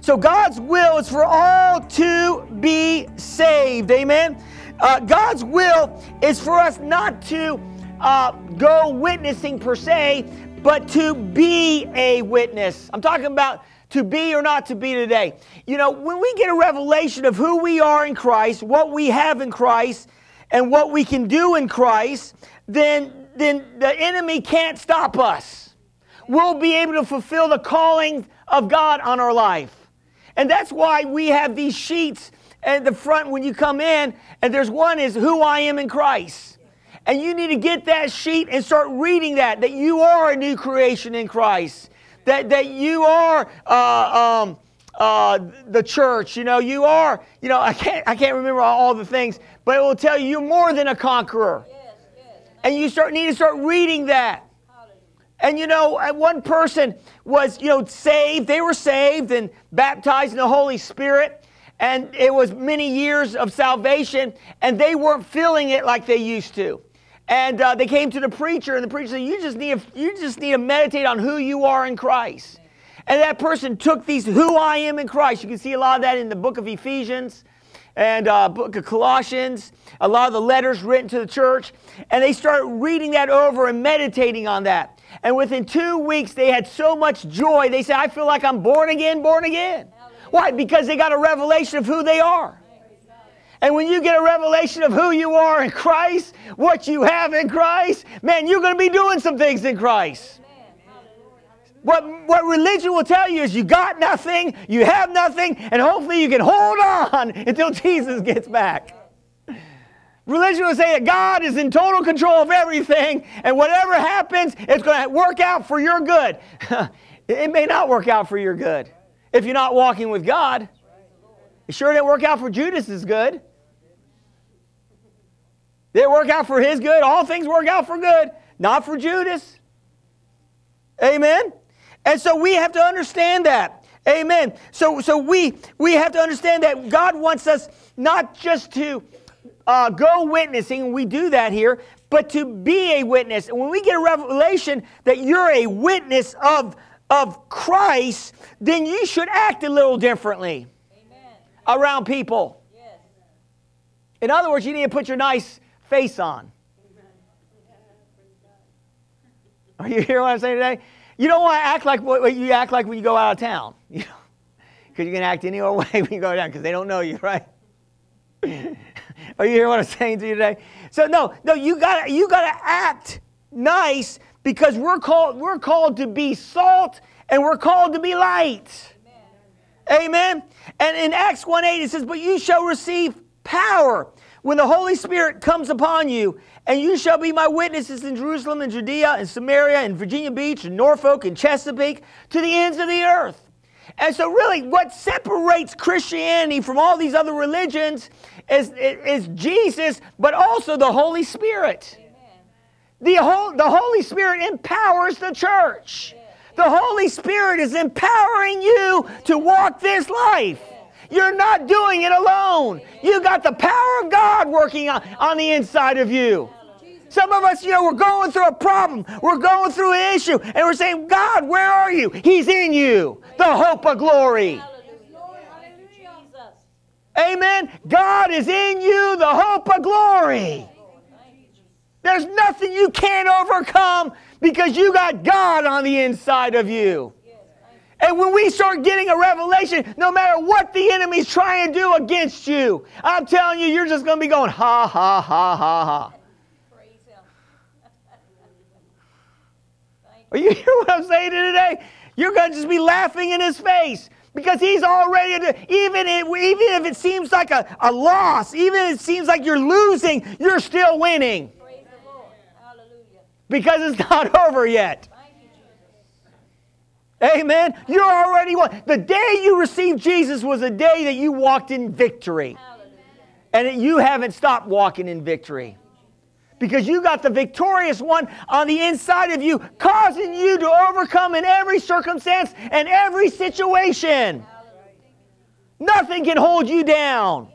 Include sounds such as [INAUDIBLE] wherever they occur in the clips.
So God's will is for all to be saved. Amen. Uh, God's will is for us not to uh, go witnessing per se, but to be a witness. I'm talking about to be or not to be today. You know, when we get a revelation of who we are in Christ, what we have in Christ, and what we can do in Christ, then, then the enemy can't stop us. We'll be able to fulfill the calling of God on our life. And that's why we have these sheets at the front when you come in, and there's one is who I am in Christ. And you need to get that sheet and start reading that, that you are a new creation in Christ, that, that you are uh, um, uh, the church, you know, you are, you know, I can't, I can't remember all the things, but it will tell you you're more than a conqueror. Yes, yes. And you start, need to start reading that. And you know, one person was, you know, saved. They were saved and baptized in the Holy Spirit. And it was many years of salvation, and they weren't feeling it like they used to. And uh, they came to the preacher, and the preacher said, "You just need, to, you just need to meditate on who you are in Christ." And that person took these "Who I am in Christ." You can see a lot of that in the book of Ephesians and uh, book of Colossians, a lot of the letters written to the church, and they started reading that over and meditating on that. And within two weeks, they had so much joy. They said, I feel like I'm born again, born again. Why? Because they got a revelation of who they are. And when you get a revelation of who you are in Christ, what you have in Christ, man, you're going to be doing some things in Christ. What, what religion will tell you is you got nothing, you have nothing, and hopefully you can hold on [LAUGHS] until Jesus gets back. Religion will say that God is in total control of everything, and whatever happens, it's going to work out for your good. [LAUGHS] it may not work out for your good if you're not walking with God. It sure didn't work out for Judas's good. Did it work out for his good? All things work out for good, not for Judas. Amen. And so we have to understand that. Amen. So, so we, we have to understand that God wants us not just to uh, go witnessing, we do that here, but to be a witness. And when we get a revelation that you're a witness of, of Christ, then you should act a little differently Amen. around people. Yes. In other words, you need to put your nice face on. Are you hearing what I'm saying today? You don't want to act like what you act like when you go out of town. [LAUGHS] You know? Because you can act any old [LAUGHS] way when you go down because they don't know you, right? Are you hearing what I'm [LAUGHS] saying to you today? So no, no, you gotta you got to act nice because we're called we're called to be salt and we're called to be light. Amen. Amen. And in Acts 1 8 it says, But you shall receive power when the Holy Spirit comes upon you, and you shall be my witnesses in Jerusalem and Judea and Samaria and Virginia Beach and Norfolk and Chesapeake to the ends of the earth. And so, really, what separates Christianity from all these other religions is, is Jesus, but also the Holy Spirit. The, whole, the Holy Spirit empowers the church. The Holy Spirit is empowering you to walk this life. You're not doing it alone. You got the power of God working on, on the inside of you. Some of us, you know, we're going through a problem. We're going through an issue. And we're saying, God, where are you? He's in you. The hope of glory. Amen. God is in you, the hope of glory. There's nothing you can't overcome because you got God on the inside of you. And when we start getting a revelation, no matter what the enemy's trying to do against you, I'm telling you, you're just going to be going, ha, ha, ha, ha, ha. Are you [LAUGHS] hear what I'm saying today? You're going to just be laughing in his face because he's already, even if, even if it seems like a, a loss, even if it seems like you're losing, you're still winning. Because it's [LAUGHS] not over yet. Amen. You're already won. The day you received Jesus was a day that you walked in victory. And you haven't stopped walking in victory. Because you got the victorious one on the inside of you, causing you to overcome in every circumstance and every situation. Nothing can hold you down.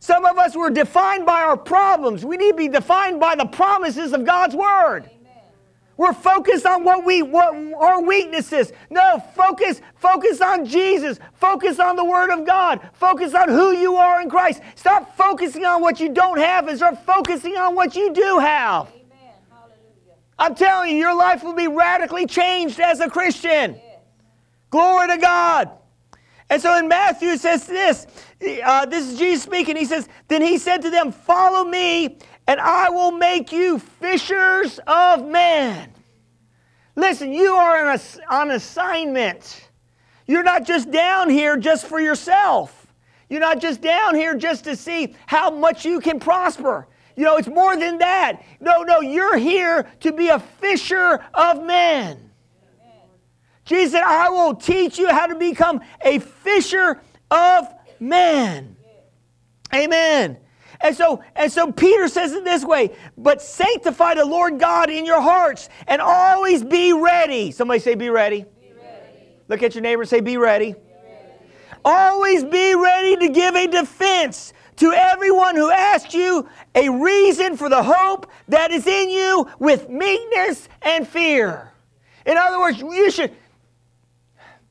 Some of us were defined by our problems. We need to be defined by the promises of God's Word. We're focused on what we what our weaknesses. No, focus focus on Jesus. Focus on the word of God. Focus on who you are in Christ. Stop focusing on what you don't have and start focusing on what you do have. Amen. Hallelujah. I'm telling you, your life will be radically changed as a Christian. Yes. Glory to God. And so in Matthew it says this. Uh, this is Jesus speaking. He says, Then he said to them, Follow me, and I will make you fishers of men. Listen, you are on, a, on assignment. You're not just down here just for yourself. You're not just down here just to see how much you can prosper. You know, it's more than that. No, no, you're here to be a fisher of men. Jesus said, I will teach you how to become a fisher of men. Amen. And so, and so Peter says it this way, but sanctify the Lord God in your hearts and always be ready. Somebody say, be ready. Be ready. Look at your neighbor say, be ready. be ready. Always be ready to give a defense to everyone who asks you a reason for the hope that is in you with meekness and fear. In other words, you should.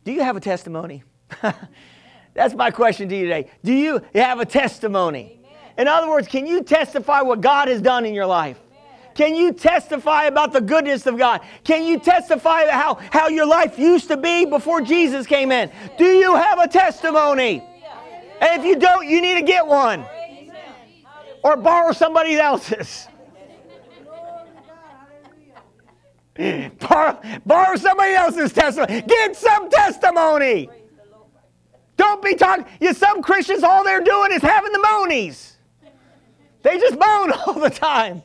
Do you have a testimony? [LAUGHS] That's my question to you today. Do you have a testimony? In other words, can you testify what God has done in your life? Can you testify about the goodness of God? Can you testify how, how your life used to be before Jesus came in? Do you have a testimony? And if you don't, you need to get one. Or borrow somebody else's. [LAUGHS] borrow, borrow somebody else's testimony. Get some testimony. Don't be talking. You some Christians, all they're doing is having the monies. They just moan [LAUGHS] all the time.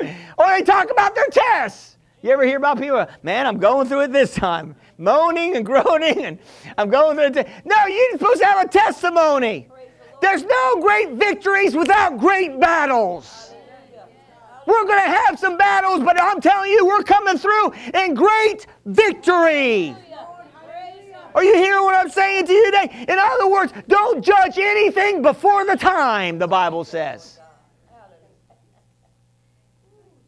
Or they talk about their tests. You ever hear about people, man, I'm going through it this time, moaning and [LAUGHS] groaning, and I'm going through it. No, you're supposed to have a testimony. There's no great victories without great battles. We're going to have some battles, but I'm telling you, we're coming through in great victory. Are you hearing what I'm saying to you today? In other words, don't judge anything before the time, the Bible says.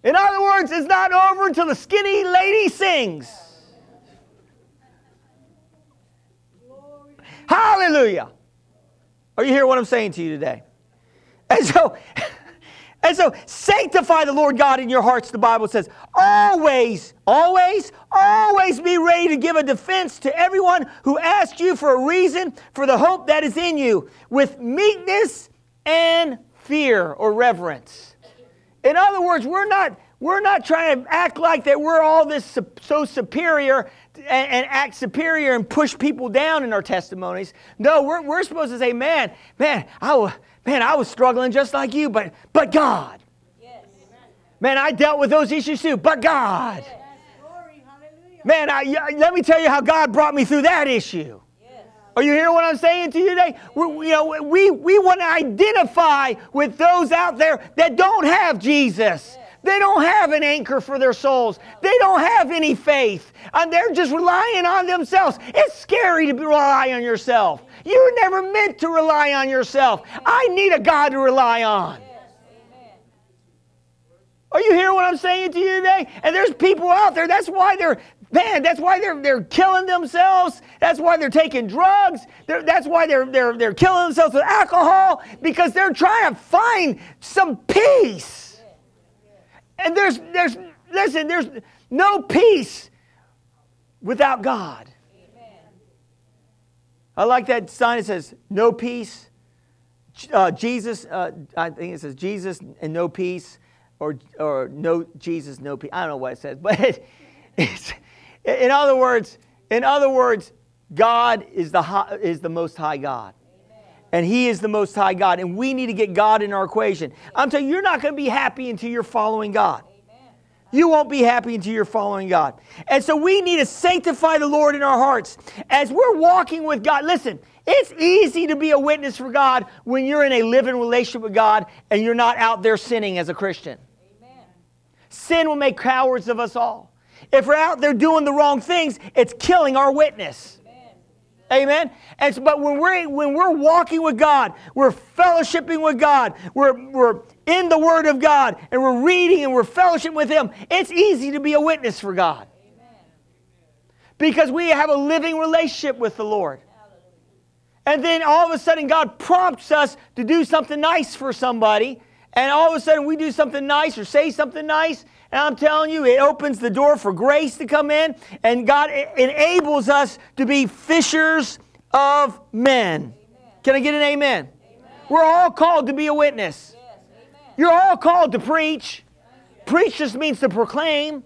In other words, it's not over until the skinny lady sings. Hallelujah. Are you hearing what I'm saying to you today? And so, [LAUGHS] and so sanctify the Lord God in your hearts, the Bible says. Always, always, always be ready to give a defense to everyone who asks you for a reason for the hope that is in you with meekness and fear or reverence. In other words, we're not, we're not trying to act like that we're all this so superior and, and, act superior and push people down in our testimonies. No, we're, we're supposed to say, man, man, I was, man, I was struggling just like you, but, but God. Yes. Man, I dealt with those issues too, but God. Yes. Man, I, let me tell you how God brought me through that issue. Are you hearing what I'm saying to you today? We, you know, we, we want to identify with those out there that don't have Jesus. They don't have an anchor for their souls. They don't have any faith. And they're just relying on themselves. It's scary to rely on yourself. You were never meant to rely on yourself. I need a God to rely on. Are you hearing what I'm saying to you today? And there's people out there, that's why they're Man, that's why they're, they're killing themselves. That's why they're taking drugs. They're, that's why they're, they're, they're killing themselves with alcohol because they're trying to find some peace. And there's, there's listen, there's no peace without God. I like that sign. It says, no peace. Uh, Jesus, uh, I think it says Jesus and no peace, or, or no Jesus, no peace. I don't know what it says, [LAUGHS] but it, it's, in other words, in other words, God is the, high, is the most high God. And He is the most high God. And we need to get God in our equation. I'm telling you, you're not going to be happy until you're following God. You won't be happy until you're following God. And so we need to sanctify the Lord in our hearts. As we're walking with God, listen, it's easy to be a witness for God when you're in a living relationship with God and you're not out there sinning as a Christian. Amen. Sin will make cowards of us all. If we're out there doing the wrong things, it's killing our witness. Amen. And so, but when we're when we're walking with God, we're fellowshipping with God, we're we're in the Word of God, and we're reading and we're fellowshipping with Him. It's easy to be a witness for God because we have a living relationship with the Lord. And then all of a sudden, God prompts us to do something nice for somebody, and all of a sudden, we do something nice or say something nice, and I'm telling you, it opens the door for grace to come in, and God enables us to be fishers of men. Amen. Can I get an amen? amen? We're all called to be a witness. Yes, You're all called to preach. Preach just means to proclaim.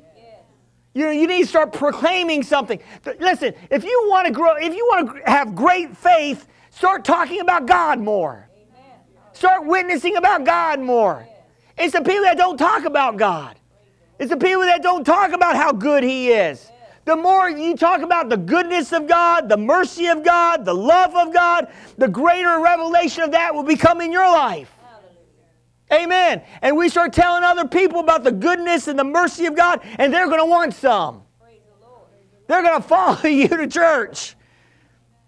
You know, you need to start proclaiming something. Listen, if you want to grow, if you want to have great faith, start talking about God more. Start witnessing about God more. It's the people that don't talk about God. It's the people that don't talk about how good He is. The more you talk about the goodness of God, the mercy of God, the love of God, the greater revelation of that will become in your life. Amen. And we start telling other people about the goodness and the mercy of God, and they're going to want some. They're going to follow [LAUGHS] you to church.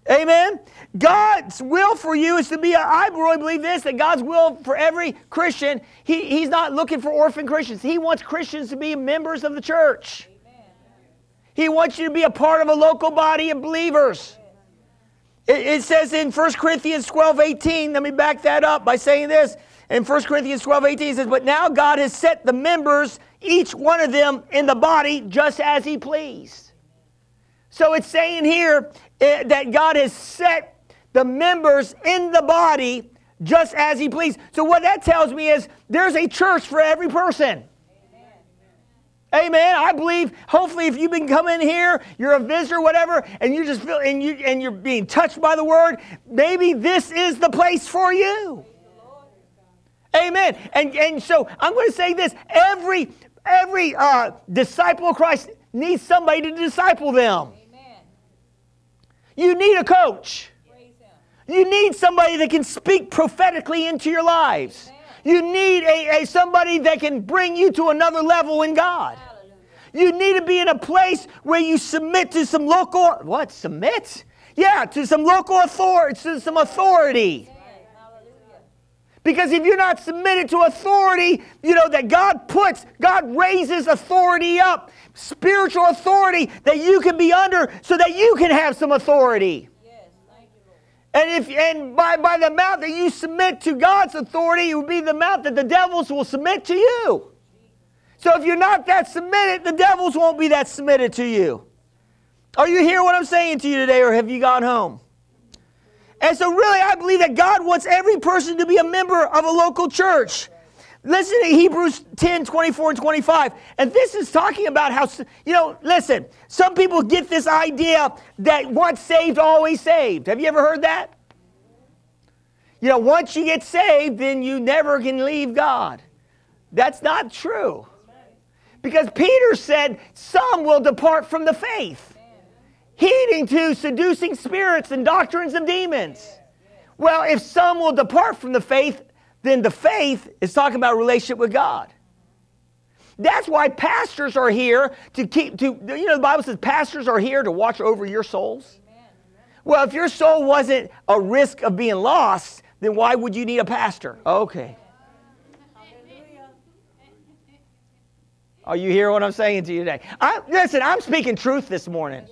Amen. God's will for you is to be, a, I really believe this, that God's will for every Christian, he, He's not looking for orphan Christians. He wants Christians to be members of the church. Amen. He wants you to be a part of a local body of believers. It, it says in 1 Corinthians 12 18, let me back that up by saying this. In 1 Corinthians 12 18, it says, But now God has set the members, each one of them, in the body just as He pleased. So it's saying here eh, that God has set the members in the body just as he pleased. So what that tells me is there's a church for every person. Amen. Amen. I believe. Hopefully, if you've been coming here, you're a visitor, whatever, and you just feel and you and you're being touched by the word. Maybe this is the place for you. Amen. And and so I'm going to say this: every every uh, disciple of Christ needs somebody to disciple them. You need a coach. You need somebody that can speak prophetically into your lives. You need a, a somebody that can bring you to another level in God. You need to be in a place where you submit to some local what? Submit? Yeah, to some local authority, to some authority. Because if you're not submitted to authority, you know, that God puts, God raises authority up, spiritual authority that you can be under so that you can have some authority. And if and by, by the amount that you submit to God's authority, it will be the amount that the devils will submit to you. So if you're not that submitted, the devils won't be that submitted to you. Are you hearing what I'm saying to you today, or have you gone home? And so, really, I believe that God wants every person to be a member of a local church. Listen to Hebrews 10 24 and 25. And this is talking about how, you know, listen, some people get this idea that once saved, always saved. Have you ever heard that? You know, once you get saved, then you never can leave God. That's not true. Because Peter said, Some will depart from the faith, heeding to seducing spirits and doctrines of demons. Well, if some will depart from the faith, then the faith is talking about relationship with God. That's why pastors are here to keep to you know the Bible says pastors are here to watch over your souls. Well, if your soul wasn't a risk of being lost, then why would you need a pastor? Okay. Are you hearing what I'm saying to you today? I, listen, I'm speaking truth this morning.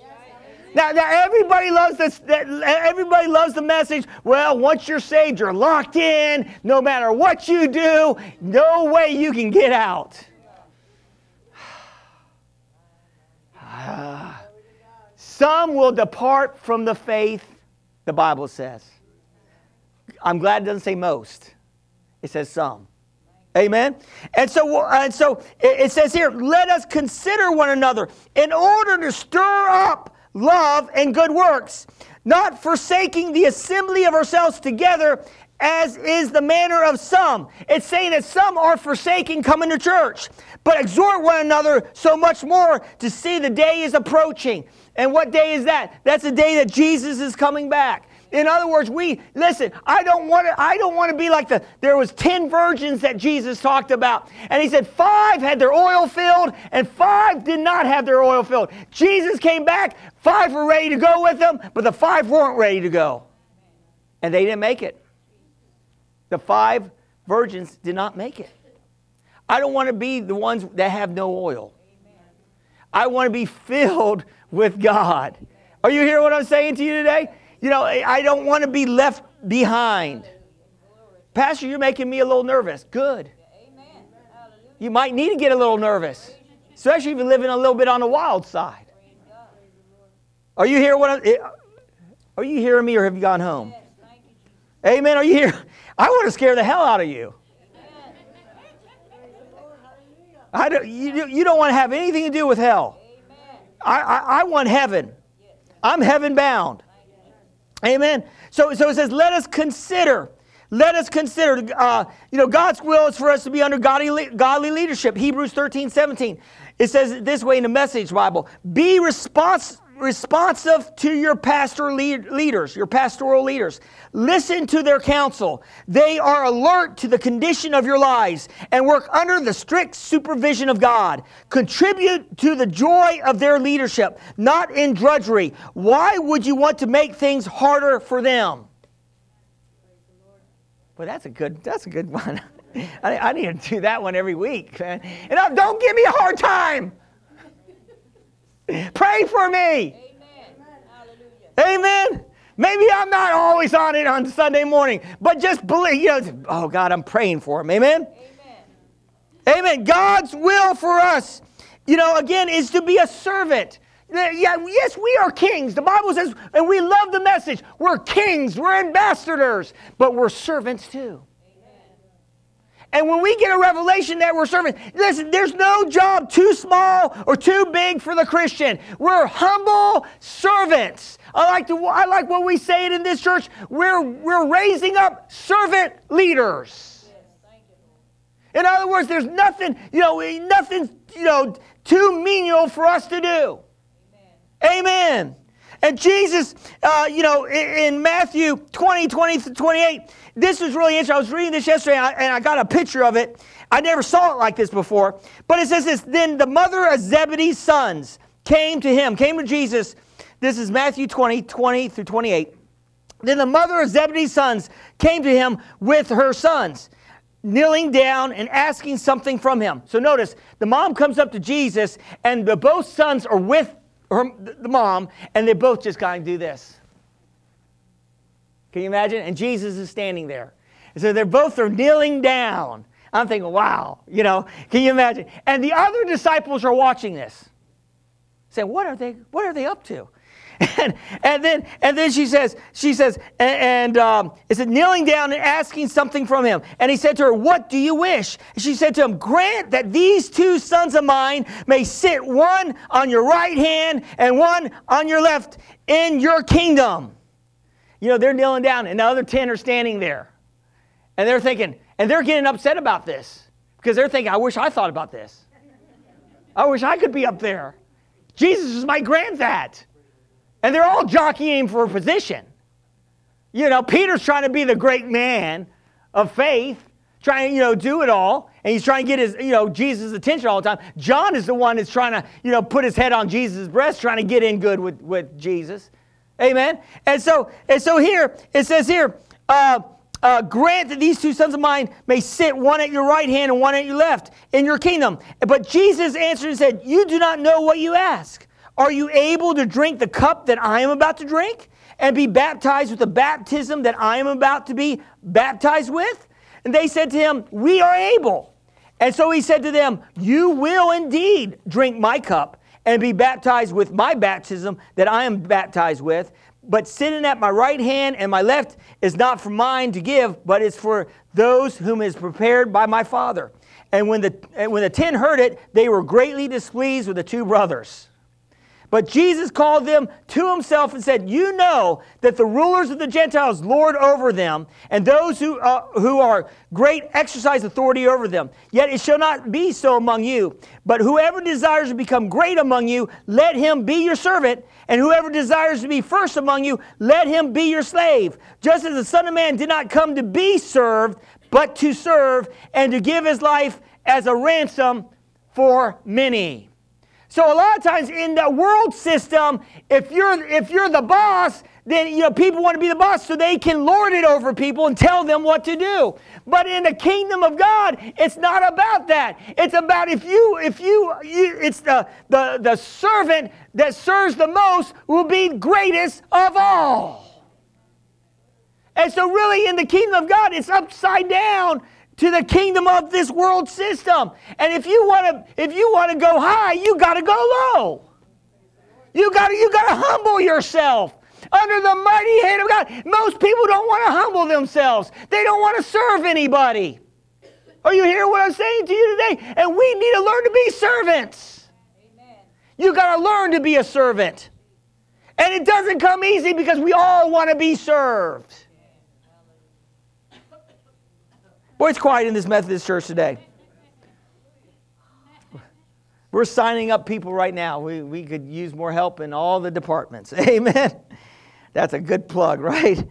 Now, now everybody loves this. Everybody loves the message. Well, once you're saved, you're locked in. No matter what you do, no way you can get out. [SIGHS] Some will depart from the faith. The Bible says. I'm glad it doesn't say most. It says some. Amen. And so, and so it says here, let us consider one another in order to stir up love, and good works, not forsaking the assembly of ourselves together, as is the manner of some. It's saying that some are forsaking coming to church, but exhort one another so much more to see the day is approaching. And what day is that? That's the day that Jesus is coming back. In other words, we listen, I don't want to I don't want to be like the there was 10 virgins that Jesus talked about. And he said 5 had their oil filled and 5 did not have their oil filled. Jesus came back, 5 were ready to go with him, but the 5 weren't ready to go. And they didn't make it. The 5 virgins did not make it. I don't want to be the ones that have no oil. I want to be filled with God. Are you hearing what I'm saying to you today? You know, I don't want to be left behind. Pastor, you're making me a little nervous. Good. You might need to get a little nervous, especially if you're living a little bit on the wild side. Are you here? what eh, Are you hearing me or have you gone home? Amen. Are you here? I want to scare the hell out of you. I don't, you, you don't want to have anything to do with hell. I, I, I want heaven. I'm heaven bound. Amen. So, so it says, let us consider. Let us consider, uh, you know, God's will is for us to be under godly, godly leadership. Hebrews 13, 17. It says this way in the Message Bible Be responsible responsive to your pastor lead, leaders, your pastoral leaders. Listen to their counsel. They are alert to the condition of your lives and work under the strict supervision of God. Contribute to the joy of their leadership, not in drudgery. Why would you want to make things harder for them? Well, that's a good. That's a good [LAUGHS] one. I, I need to do that one every week. And don't give me a hard time. Pray for me. Amen. Amen. Maybe I'm not always on it on Sunday morning, but just believe, you know, oh God, I'm praying for him. Amen. Amen. Amen. God's will for us, you know, again, is to be a servant. Yeah, yes, we are kings. The Bible says, and we love the message. We're kings, we're ambassadors, but we're servants too. And when we get a revelation that we're serving, listen, there's no job too small or too big for the Christian. We're humble servants. I like, to, I like what we say it in this church. We're, we're raising up servant leaders. In other words, there's nothing, you know, nothing, you know, too menial for us to do. Amen. Amen. And Jesus, uh, you know, in, in Matthew 20, 20 28, this was really interesting. I was reading this yesterday and I, and I, got a picture of it. I never saw it like this before. But it says this Then the mother of Zebedee's sons came to him, came to Jesus. This is Matthew 20, 20 through 28. Then the mother of Zebedee's sons came to him with her sons, kneeling down and asking something from him. So notice, the mom comes up to Jesus, and the both sons are with her, the mom, and they both just kind of do this. Can you imagine? And Jesus is standing there. And so they're both are kneeling down. I'm thinking, wow, you know, can you imagine? And the other disciples are watching this, saying, what are they, what are they up to? And, and then and then she says, she says, and, and um, it kneeling down and asking something from him? And he said to her, What do you wish? And she said to him, Grant that these two sons of mine may sit one on your right hand and one on your left in your kingdom. You know, they're kneeling down, and the other 10 are standing there. And they're thinking, and they're getting upset about this because they're thinking, I wish I thought about this. I wish I could be up there. Jesus is my granddad. And they're all jockeying for a position. You know, Peter's trying to be the great man of faith, trying to, you know, do it all. And he's trying to get his, you know, Jesus' attention all the time. John is the one that's trying to, you know, put his head on Jesus' breast, trying to get in good with, with Jesus. Amen. And so, and so here it says here, uh, uh, grant that these two sons of mine may sit one at your right hand and one at your left in your kingdom. But Jesus answered and said, You do not know what you ask. Are you able to drink the cup that I am about to drink and be baptized with the baptism that I am about to be baptized with? And they said to him, We are able. And so he said to them, You will indeed drink my cup and be baptized with my baptism that I am baptized with. But sitting at my right hand and my left is not for mine to give, but it's for those whom is prepared by my Father. And when the, and when the ten heard it, they were greatly displeased with the two brothers. But Jesus called them to himself and said, You know that the rulers of the Gentiles lord over them, and those who, uh, who are great exercise authority over them. Yet it shall not be so among you. But whoever desires to become great among you, let him be your servant. And whoever desires to be first among you, let him be your slave. Just as the Son of Man did not come to be served, but to serve, and to give his life as a ransom for many. So a lot of times in the world system, if you're if you're the boss, then you know people want to be the boss so they can lord it over people and tell them what to do. But in the kingdom of God, it's not about that. It's about if you if you, you it's the, the the servant that serves the most will be greatest of all. And so really in the kingdom of God, it's upside down to the kingdom of this world system. And if you want to if you want to go high, you got to go low. You got to you got to humble yourself under the mighty hand of God. Most people don't want to humble themselves. They don't want to serve anybody. Are you hearing what I'm saying to you today? And we need to learn to be servants. Amen. You got to learn to be a servant. And it doesn't come easy because we all want to be served. Boy, it's quiet in this Methodist church today. We're signing up people right now. We, we could use more help in all the departments. [LAUGHS] Amen. That's a good plug, [LAUGHS] right?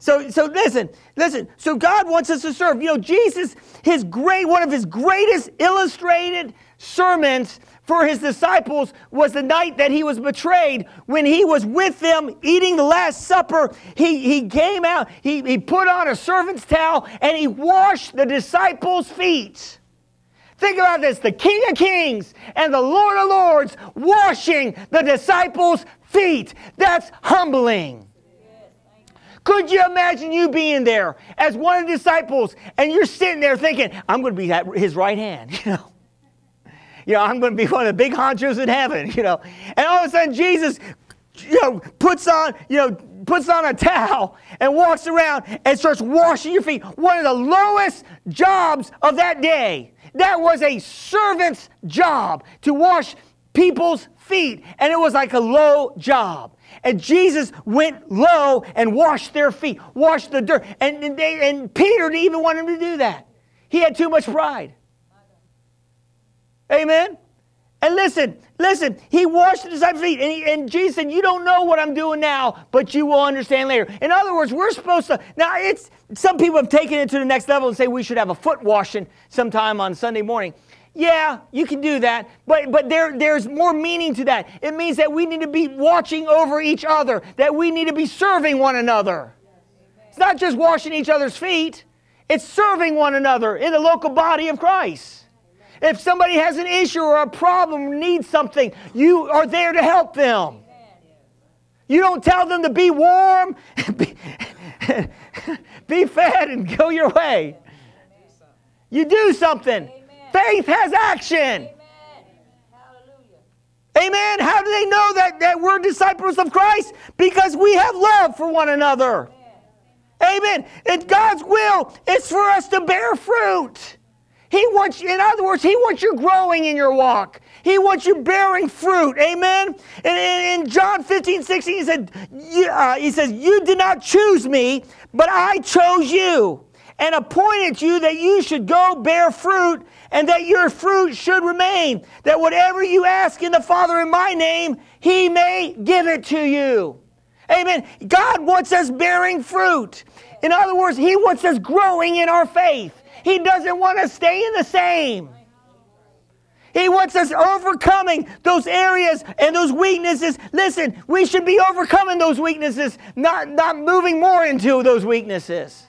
So, so listen, listen. So God wants us to serve. You know, Jesus, his great, one of his greatest illustrated sermons for his disciples was the night that he was betrayed. When he was with them eating the Last Supper, he, he came out, he, he put on a servant's towel, and he washed the disciples' feet. Think about this the King of Kings and the Lord of Lords washing the disciples' feet. That's humbling. Could you imagine you being there as one of the disciples and you're sitting there thinking, I'm going to be at his right hand, [LAUGHS] you know? You know, I'm going to be one of the big honchos in heaven, you know. And all of a sudden, Jesus, you know, puts on, you know, puts on a towel and walks around and starts washing your feet. One of the lowest jobs of that day. That was a servant's job to wash people's feet, and it was like a low job. And Jesus went low and washed their feet, washed the dirt. And, they, and Peter didn't even want him to do that. He had too much pride. Amen. And listen, listen, he washed the disciples' feet, and, he, and, Jesus said, You don't know what I'm doing now, but you will understand later. In other words, we're supposed to, now it's, some people have taken it to the next level and say we should have a foot washing sometime on Sunday morning. Yeah, you can do that, but, but there, there's more meaning to that. It means that we need to be watching over each other, that we need to be serving one another. It's not just washing each other's feet, it's serving one another in the local body of Christ. If somebody has an issue or a problem, needs something, you are there to help them. You don't tell them to be warm, [LAUGHS] be, [LAUGHS] be fed, and go your way. You do something. Faith has action. Amen. How do they know that, that we're disciples of Christ? Because we have love for one another. Amen. And God's will is for us to bear fruit. He wants, in other words, He wants you growing in your walk. He wants you bearing fruit. Amen. And in John 15, 16, he said, uh, He says, You did not choose me, but I chose you and appointed you that you should go bear fruit and that your fruit should remain. That whatever you ask in the Father in my name, He may give it to you. Amen. God wants us bearing fruit. In other words, He wants us growing in our faith. He doesn't want us staying the same. He wants us overcoming those areas and those weaknesses. Listen, we should be overcoming those weaknesses, not, not moving more into those weaknesses.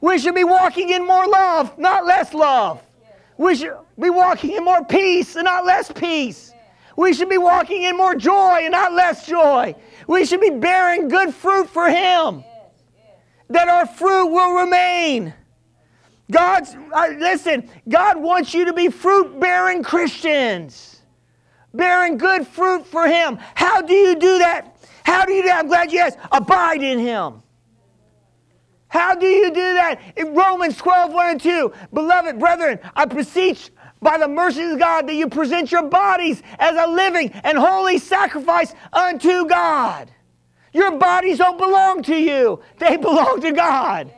We should be walking in more love, not less love. We should be walking in more peace and not less peace. We should be walking in more joy and not less joy. We should be bearing good fruit for Him, that our fruit will remain. God's, uh, listen, God wants you to be fruit bearing Christians, bearing good fruit for Him. How do you do that? How do you do that? I'm glad you asked. Abide in Him. How do you do that? In Romans 12, 1 and 2, beloved brethren, I beseech by the mercies of God that you present your bodies as a living and holy sacrifice unto God. Your bodies don't belong to you, they belong to God.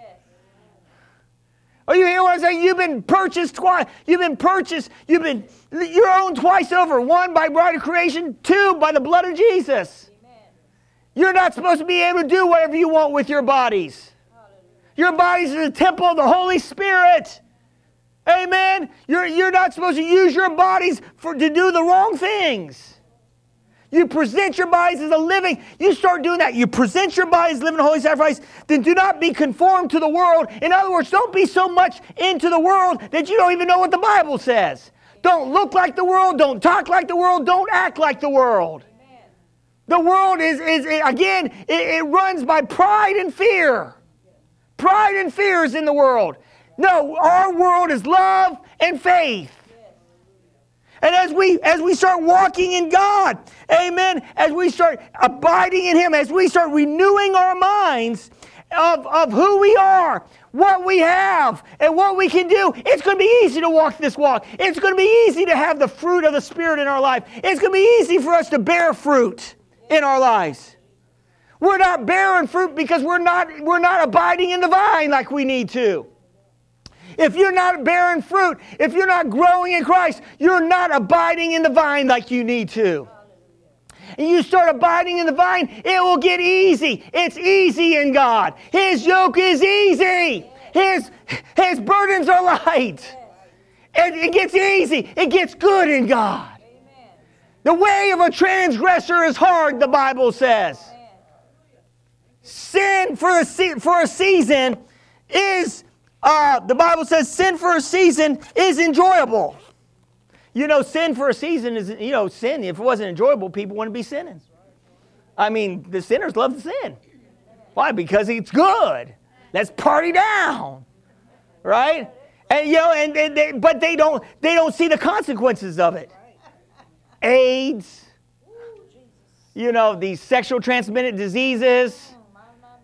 Are you hearing what I'm saying? You've been purchased twice. You've been purchased. You've been you're owned twice over. One by right of creation, two by the blood of Jesus. Amen. You're not supposed to be able to do whatever you want with your bodies. Your bodies are the temple of the Holy Spirit. Amen. You're, you're not supposed to use your bodies for, to do the wrong things. You present your bodies as a living. You start doing that. You present your bodies living holy sacrifice. Then do not be conformed to the world. In other words, don't be so much into the world that you don't even know what the Bible says. Don't look like the world. Don't talk like the world. Don't act like the world. The world is, is again, it, it runs by pride and fear. Pride and fear is in the world. No, our world is love and faith. And as we as we start walking in God, amen, as we start abiding in Him, as we start renewing our minds of, of who we are, what we have, and what we can do, it's going to be easy to walk this walk. It's going to be easy to have the fruit of the Spirit in our life. It's going to be easy for us to bear fruit in our lives. We're not bearing fruit because we're not, we're not abiding in the vine like we need to. If you're not bearing fruit, if you're not growing in Christ, you're not abiding in the vine like you need to. And you start abiding in the vine, it will get easy. It's easy in God. His yoke is easy. His, his burdens are light. It, it gets easy. It gets good in God. The way of a transgressor is hard, the Bible says. Sin for a, for a season is uh, the Bible says sin for a season is enjoyable. You know, sin for a season is, you know, sin, if it wasn't enjoyable, people wouldn't be sinning. I mean, the sinners love to sin. Why? Because it's good. Let's party down. Right? And you know, and, and they, but they don't they don't see the consequences of it. AIDS, you know, these sexual transmitted diseases,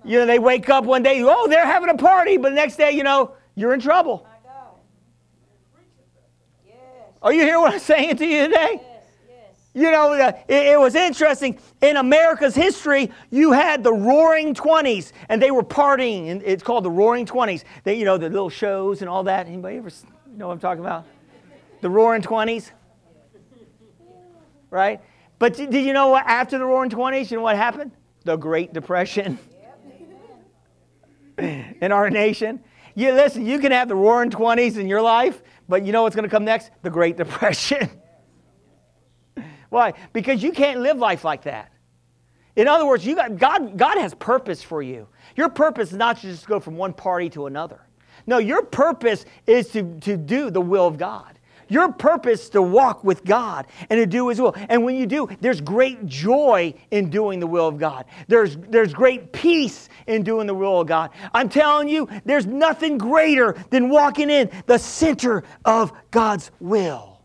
you know, they wake up one day, oh, they're having a party, but the next day, you know, you're in trouble. Are you hearing what I'm saying to you today? You know, uh, it, it, was interesting. In America's history, you had the Roaring Twenties, and they were partying. And it's called the Roaring Twenties. They, you know, the little shows and all that. Anybody ever know what I'm talking about? The Roaring Twenties, right? But did you know what? After the Roaring Twenties, you know what happened? The Great Depression [LAUGHS] in our nation. You listen, you can have the roaring 20s in your life, but you know what's going to come next? The Great Depression. [LAUGHS] Why? Because you can't live life like that. In other words, you got, God, God has purpose for you. Your purpose is not to just go from one party to another. No, your purpose is to, to do the will of God. Your purpose to walk with God and to do His will. And when you do, there's great joy in doing the will of God. There's, there's great peace in doing the will of God. I'm telling you, there's nothing greater than walking in the center of God's will.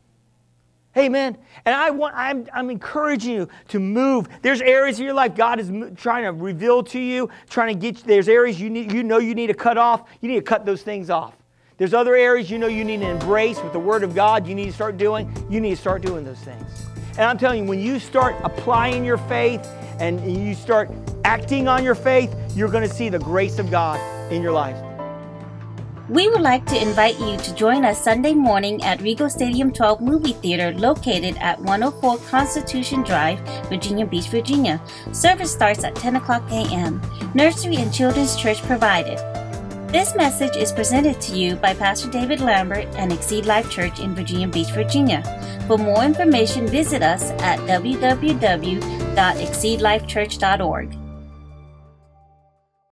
Amen. And I want, I'm, I'm encouraging you to move. There's areas of your life God is trying to reveal to you, trying to get you. There's areas you, need, you know you need to cut off. You need to cut those things off. There's other areas you know you need to embrace with the Word of God, you need to start doing. You need to start doing those things. And I'm telling you, when you start applying your faith and you start acting on your faith, you're going to see the grace of God in your life. We would like to invite you to join us Sunday morning at Regal Stadium 12 Movie Theater located at 104 Constitution Drive, Virginia Beach, Virginia. Service starts at 10 o'clock a.m. Nursery and Children's Church provided. This message is presented to you by Pastor David Lambert and Exceed Life Church in Virginia Beach, Virginia. For more information, visit us at www.exceedlifechurch.org.